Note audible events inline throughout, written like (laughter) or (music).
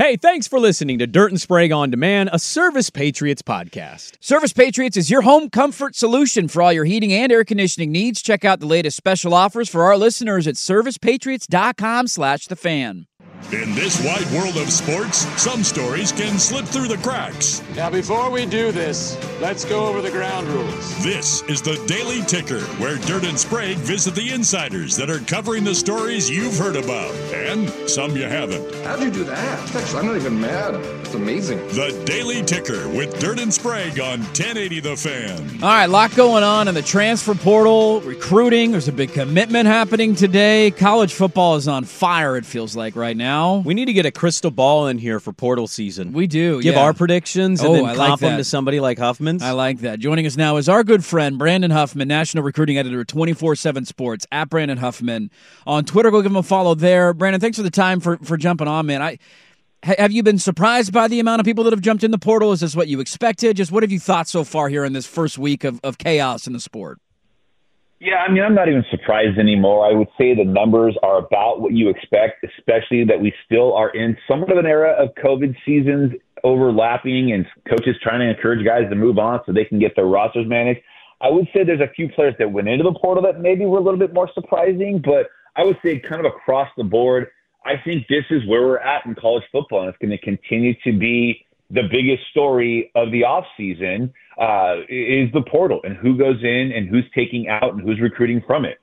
Hey, thanks for listening to Dirt and Sprague on Demand, a Service Patriots podcast. Service Patriots is your home comfort solution for all your heating and air conditioning needs. Check out the latest special offers for our listeners at servicepatriots.com slash the fan. In this wide world of sports, some stories can slip through the cracks. Now, before we do this, let's go over the ground rules. This is the Daily Ticker, where Dirt and Sprague visit the insiders that are covering the stories you've heard about and some you haven't. How'd you do that? Actually, I'm not even mad. It's amazing. The Daily Ticker with Dirt and Sprague on 1080 The Fan. All right, a lot going on in the transfer portal, recruiting. There's a big commitment happening today. College football is on fire, it feels like right now. We need to get a crystal ball in here for portal season. We do. Give yeah. our predictions and Oh, then I like them to somebody like Huffman's. I like that. Joining us now is our good friend Brandon Huffman, national recruiting editor, twenty four seven Sports at Brandon Huffman on Twitter. Go give him a follow there. Brandon, thanks for the time for for jumping on, man. I have you been surprised by the amount of people that have jumped in the portal? Is this what you expected? Just what have you thought so far here in this first week of, of chaos in the sport? Yeah, I mean, I'm not even surprised anymore. I would say the numbers are about what you expect, especially that we still are in somewhat of an era of COVID seasons overlapping and coaches trying to encourage guys to move on so they can get their rosters managed. I would say there's a few players that went into the portal that maybe were a little bit more surprising, but I would say kind of across the board, I think this is where we're at in college football, and it's going to continue to be the biggest story of the offseason uh, is the portal and who goes in and who's taking out and who's recruiting from it.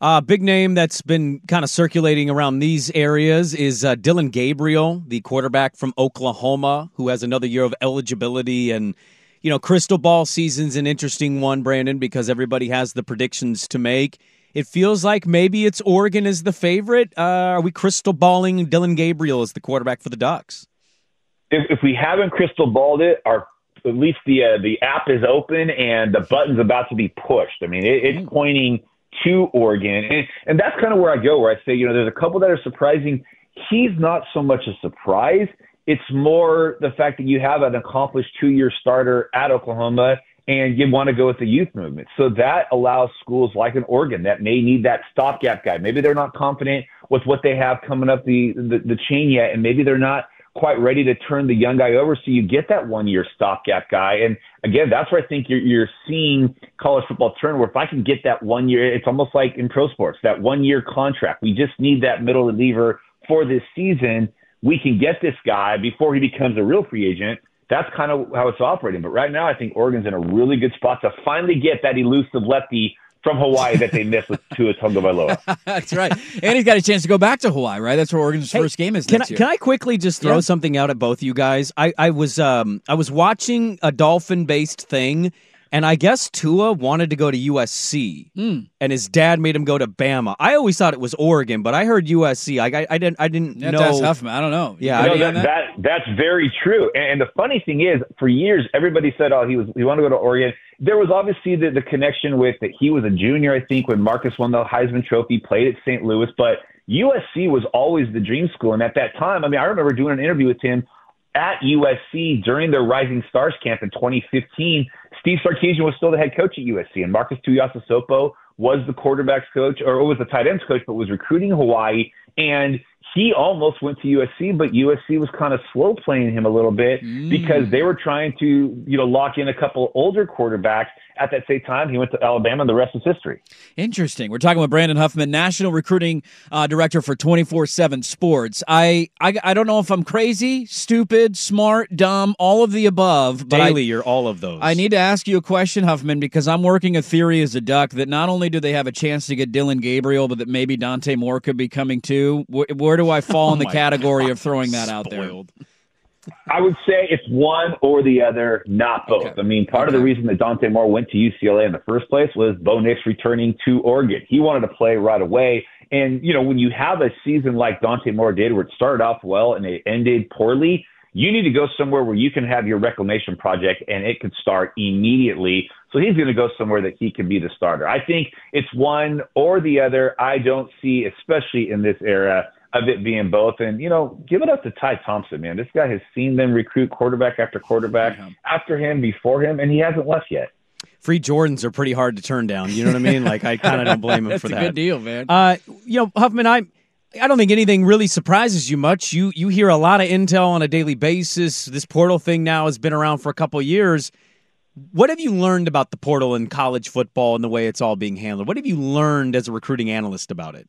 Uh, big name that's been kind of circulating around these areas is uh, Dillon Gabriel, the quarterback from Oklahoma, who has another year of eligibility. And, you know, crystal ball season's an interesting one, Brandon, because everybody has the predictions to make. It feels like maybe it's Oregon is the favorite. Uh, are we crystal balling Dillon Gabriel as the quarterback for the Ducks? if, if we haven't crystal balled it, our at least the uh, the app is open and the button's about to be pushed. I mean, it, it's pointing to Oregon, and, and that's kind of where I go. Where I say, you know, there's a couple that are surprising. He's not so much a surprise. It's more the fact that you have an accomplished two-year starter at Oklahoma, and you want to go with the youth movement. So that allows schools like an Oregon that may need that stopgap guy. Maybe they're not confident with what they have coming up the the, the chain yet, and maybe they're not quite ready to turn the young guy over. So you get that one year stopgap guy. And again, that's where I think you're, you're seeing college football turn where if I can get that one year, it's almost like in pro sports, that one year contract. We just need that middle reliever for this season. We can get this guy before he becomes a real free agent. That's kind of how it's operating. But right now, I think Oregon's in a really good spot to finally get that elusive lefty from Hawaii that they missed with Tua Tagovailoa. (laughs) That's right. and he's got a chance to go back to Hawaii, right? That's where Oregon's first game is Can I, year. can I quickly just throw Yeah. something out at both of you guys? I, I was um I was watching a dolphin based thing, and I guess Tua wanted to go to USC, Hmm. and his dad made him go to Bama. I always thought it was Oregon, but I heard USC. I I, I didn't I didn't You have know. to ask Huffman. I don't know. Yeah, You I No, got that, that that's very true. And the funny thing is, for years, everybody said, "Oh, he was he wanted to go to Oregon." There was obviously the, the connection with that he was a junior, I think, when Marcus won the Heisman Trophy, played at St. Louis, but USC was always the dream school. And at that time, I mean, I remember doing an interview with him at USC during their Rising Stars camp in 2015. Steve Sarkisian was still the head coach at USC, and Marques Tuiasosopo was the quarterbacks coach, or was the tight ends coach, but was recruiting Hawaii. And he almost went to USC, but USC was kind of slow playing him a little bit Mm. because they were trying to, you know, lock in a couple older quarterbacks. At that same time, he went to Alabama, and the rest is history. Interesting. We're talking with Brandon Huffman, National Recruiting uh, Director for 24 7 Sports. I, I I don't know if I'm crazy, stupid, smart, dumb, all of the above. But Daily, I, you're all of those. I need to ask you a question, Huffman, because I'm working a theory as a duck that not only do they have a chance to get Dillon Gabriel, but that maybe Dante Moore could be coming too. Where, where do I fall in the Oh my category of throwing that out there? I would say it's one or the other, not both. Okay. I mean, part of the reason that Dante Moore went to UCLA in the first place was Bo Nix returning to Oregon. He wanted to play right away. And, you know, when you have a season like Dante Moore did, where it started off well and it ended poorly, you need to go somewhere where you can have your reclamation project and it could start immediately. So he's going to go somewhere that he can be the starter. I think it's one or the other. I don't see, especially in this era, of it being both. And, you know, give it up to Ty Thompson, man. This guy has seen them recruit quarterback after quarterback after him, before him, and he hasn't left yet. Free Jordans are pretty hard to turn down. You know what I mean? Like I kind of don't blame him (laughs) That's for a that. good deal, man. Uh, you know, Huffman, I I don't think anything really surprises you much. You you hear a lot of intel on a daily basis. This portal thing now has been around for a couple of years. What have you learned about the portal in college football and the way it's all being handled? What have you learned as a recruiting analyst about it?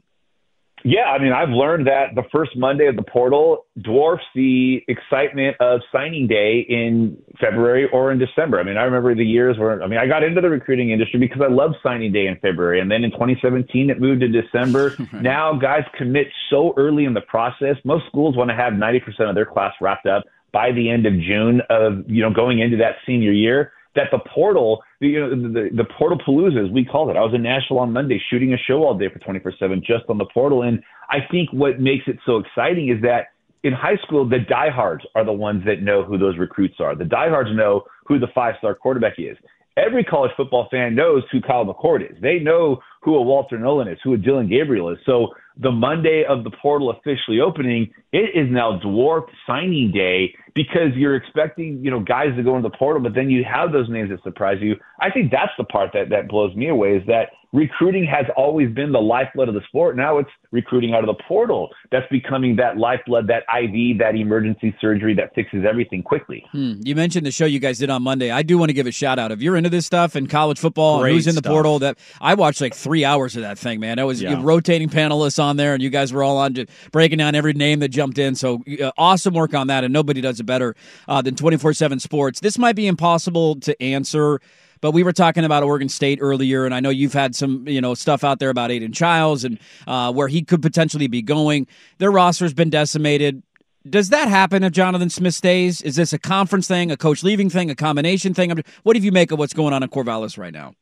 Yeah, I mean, I've learned that the first Monday of the portal dwarfs the excitement of signing day in February or in December. I mean, I remember the years where, I mean, I got into the recruiting industry because I loved signing day in February. And then in 2017, it moved to December. (laughs) Now guys commit so early in the process. Most schools want to have 90% of their class wrapped up by the end of June of, you know, going into that senior year that the portal, you know, the, the portal palooza, as we called it. I was in Nashville on Monday shooting a show all day for 24 7 just on the portal. And I think what makes it so exciting is that in high school, the diehards are the ones that know who those recruits are. The diehards know who the five star quarterback is. Every college football fan knows who Kyle McCord is. They know who a Walter Nolen is, who a Dillon Gabriel is. So the Monday of the portal officially opening, it is now dwarfed signing day because you're expecting, you know, guys to go into the portal, but then you have those names that surprise you. I think that's the part that, that blows me away is that recruiting has always been the lifeblood of the sport. Now it's recruiting out of the portal that's becoming that lifeblood, that IV, that emergency surgery that fixes everything quickly. Hmm. You mentioned the show you guys did on Monday. I do want to give a shout out. If you're into this stuff in college football, Great who's in the stuff. portal, that I watched like three hours of that thing, man. That was Yeah. rotating panelists on there, and you guys were all on just breaking down every name that jumped in. So uh, awesome work on that, and nobody does it better uh, than 24 7 Sports. This might be impossible to answer. But we were talking about Oregon State earlier, and I know you've had some, you know, stuff out there about Aidan Chiles and uh, where he could potentially be going. Their roster's been decimated. Does that happen if Jonathan Smith stays? Is this a conference thing, a coach leaving thing, a combination thing? What do you make of what's going on in Corvallis right now?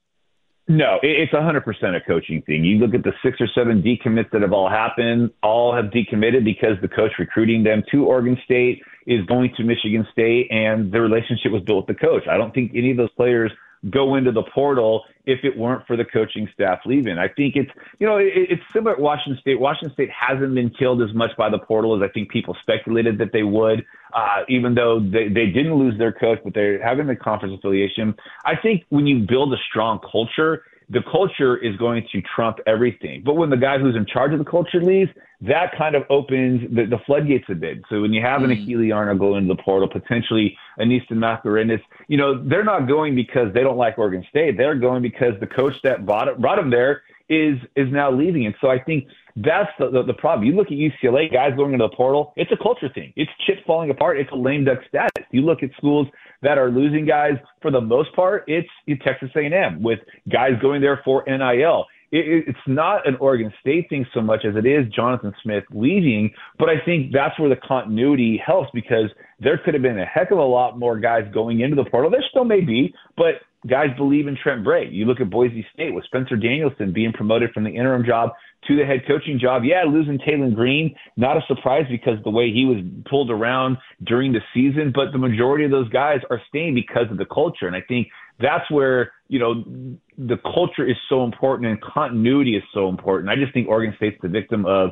No, it- it's 100% a coaching thing. You look at the six or seven decommits that have all happened, all have decommitted because the coach recruiting them to Oregon State is going to Michigan State and the relationship was built with the coach. I don't think any of those players go into the portal if it weren't for the coaching staff leaving. I think it's, you know, it, it's similar at Washington State. Washington State hasn't been killed as much by the portal as I think people speculated that they would, uh, even though they, they didn't lose their coach, but they're having the conference affiliation. I think when you build a strong culture, the culture is going to trump everything. But when the guy who's in charge of the culture leaves, that kind of opens the, the floodgates a bit. So when you have an hmm. Achille Arnold go into the portal, potentially an Easton Mascarenas, you know, they're not going because they don't like Oregon State. They're going because the coach that brought, it, brought them there is is now leaving. And so I think that's the, the, the problem. You look at UCLA, guys going into the portal, it's a culture thing. It's chips falling apart. It's a lame duck status. You look at schools that are losing guys for the most part, it's Texas A&M with guys going there for NIL. It, it, it's not an Oregon State thing so much as it is Jonathan Smith leaving, but I think that's where the continuity helps because there could have been a heck of a lot more guys going into the portal. There still may be, but guys believe in Trent Bray. You look at Boise State with Spencer Danielson being promoted from the interim job to the head coaching job. Yeah, losing Taylen Green, not a surprise because the way he was pulled around during the season, but the majority of those guys are staying because of the culture. And I think that's where, you know, the culture is so important and continuity is so important. I just think Oregon State's the victim of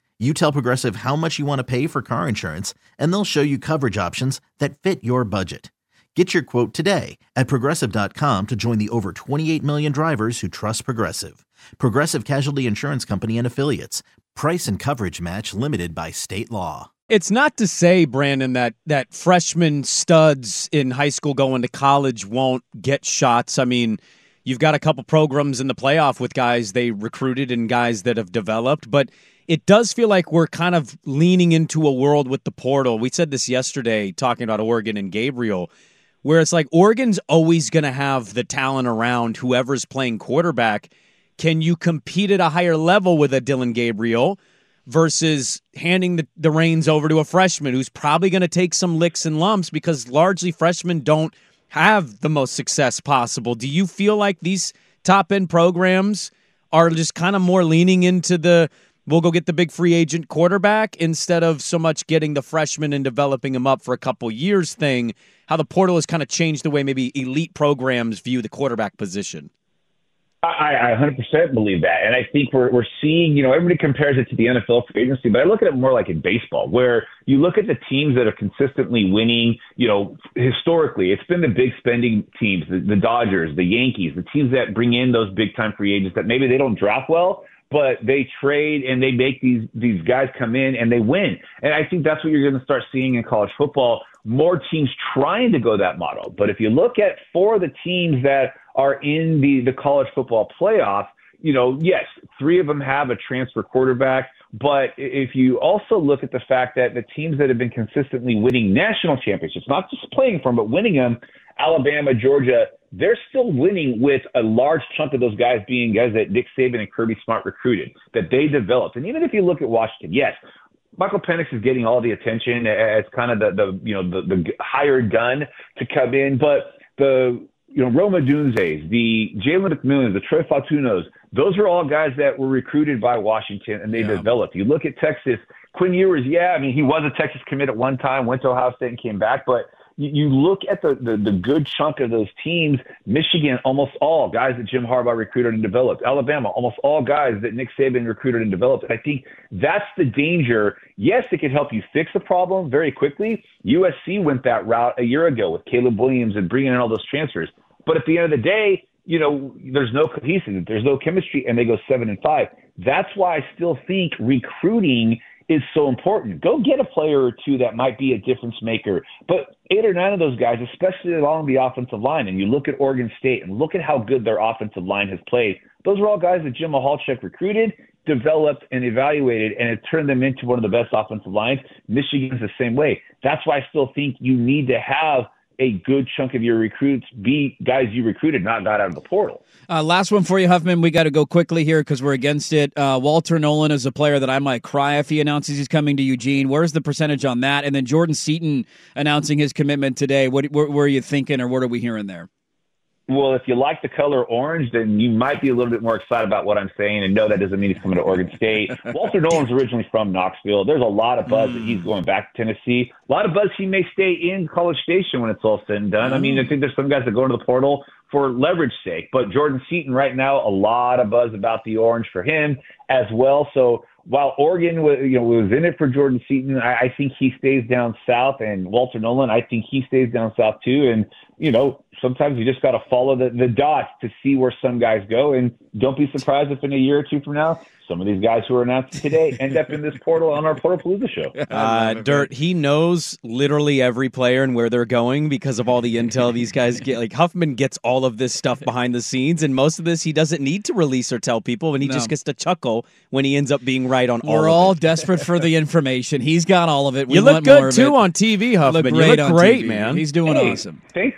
you tell Progressive how much you want to pay for car insurance, and they'll show you coverage options that fit your budget. Get your quote today at progressive.com to join the over 28 million drivers who trust Progressive. Progressive Casualty Insurance Company and Affiliates. Price and coverage match limited by state law. It's not to say, Brandon, that that freshman studs in high school going to college won't get shots. I mean, you've got a couple programs in the playoff with guys they recruited and guys that have developed, but it does feel like we're kind of leaning into a world with the portal. We said this yesterday talking about Oregon and Gabriel, where it's like Oregon's always going to have the talent around whoever's playing quarterback. Can you compete at a higher level with a Dillon Gabriel versus handing the, the reins over to a freshman who's probably going to take some licks and lumps because largely freshmen don't have the most success possible? Do you feel like these top end programs are just kind of more leaning into the we'll go get the big free agent quarterback instead of so much getting the freshman and developing him up for a couple years thing. How the portal has kind of changed the way maybe elite programs view the quarterback position. I, I 100% believe that. And I think we're, we're seeing, you know, everybody compares it to the NFL free agency, but I look at it more like in baseball, where you look at the teams that are consistently winning, you know, historically, it's been the big spending teams, the, the Dodgers, the Yankees, the teams that bring in those big time free agents that maybe they don't draft well, but they trade and they make these these guys come in and they win. And I think that's what you're going to start seeing in college football. More teams trying to go that model. But if you look at four of the teams that are in the the college football playoff, you know, yes, three of them have a transfer quarterback. But if you also look at the fact that the teams that have been consistently winning national championships, not just playing for them, but winning them, Alabama, Georgia, they're still winning with a large chunk of those guys being guys that Nick Saban and Kirby Smart recruited, that they developed. And even if you look at Washington, yes, Michael Penix is getting all the attention as kind of the, the you know the, the hired gun to come in, but the you know Rome Odunzes, the Jalen McMillan, the Troy Fautanu, those are all guys that were recruited by Washington and they yeah. developed. You look at Texas, Quinn Ewers, yeah, I mean he was a Texas commit at one time, went to Ohio State and came back, but you look at the, the, the good chunk of those teams, Michigan, almost all guys that Jim Harbaugh recruited and developed. Alabama, almost all guys that Nick Saban recruited and developed. I think that's the danger. Yes, it can help you fix the problem very quickly. USC went that route a year ago with Caleb Williams and bringing in all those transfers. But at the end of the day, you know, there's no cohesiveness, there's no chemistry, and they go seven and five. That's why I still think recruiting – is so important. Go get a player or two that might be a difference maker. But eight or nine of those guys, especially along the offensive line, and you look at Oregon State and look at how good their offensive line has played. Those are all guys that Jim Michalczik recruited, developed, and evaluated, and it turned them into one of the best offensive lines. Michigan's the same way. That's why I still think you need to have – a good chunk of your recruits be guys you recruited, not got out of the portal. Uh, last one for you, Huffman. We got to go quickly here because we're against it. Uh, Walter Nolen is a player that I might cry if he announces he's coming to Eugene. Where's the percentage on that? And then Jordan Seaton announcing his commitment today. What, what, what you thinking, or what are we hearing there? Well, if you like the color orange, then you might be a little bit more excited about what I'm saying. And no, that doesn't mean he's coming to Oregon State. (laughs) Walter Nolen's originally from Knoxville. There's a lot of buzz mm. that he's going back to Tennessee. A lot of buzz he may stay in College Station when it's all said and done. Mm. I mean, I think there's some guys that go into the portal for leverage sake, but Jordan Seaton right now, a lot of buzz about the orange for him as well. So while Oregon was, you know, was in it for Jordan Seaton, I, I think he stays down south, and Walter Nolen, I think he stays down south too. And you know, sometimes you just got to follow the, the dots to see where some guys go. And don't be surprised if in a year or two from now, some of these guys who are announced today (laughs) end up in this portal on our Portalpalooza show. (laughs) Uh, Dirt, he knows literally every player and where they're going because of all the intel these guys get. Like Huffman gets all of this stuff behind the scenes, and most of this he doesn't need to release or tell people, and he no. just gets to chuckle when he ends up being right on We're all. all desperate for the (laughs) information. He's got all of it. We you look good too on TV, Huffman. Look great, you look great man. He's doing hey, awesome. Thanks.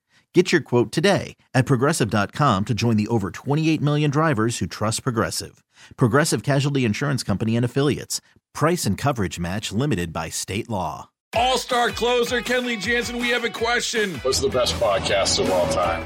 Get your quote today at progressive.com to join the over 28 million drivers who trust Progressive. Progressive Casualty Insurance Company and Affiliates. Price and coverage match limited by state law. All star closer Kenley Jansen, we have a question. What's the best podcast of all time?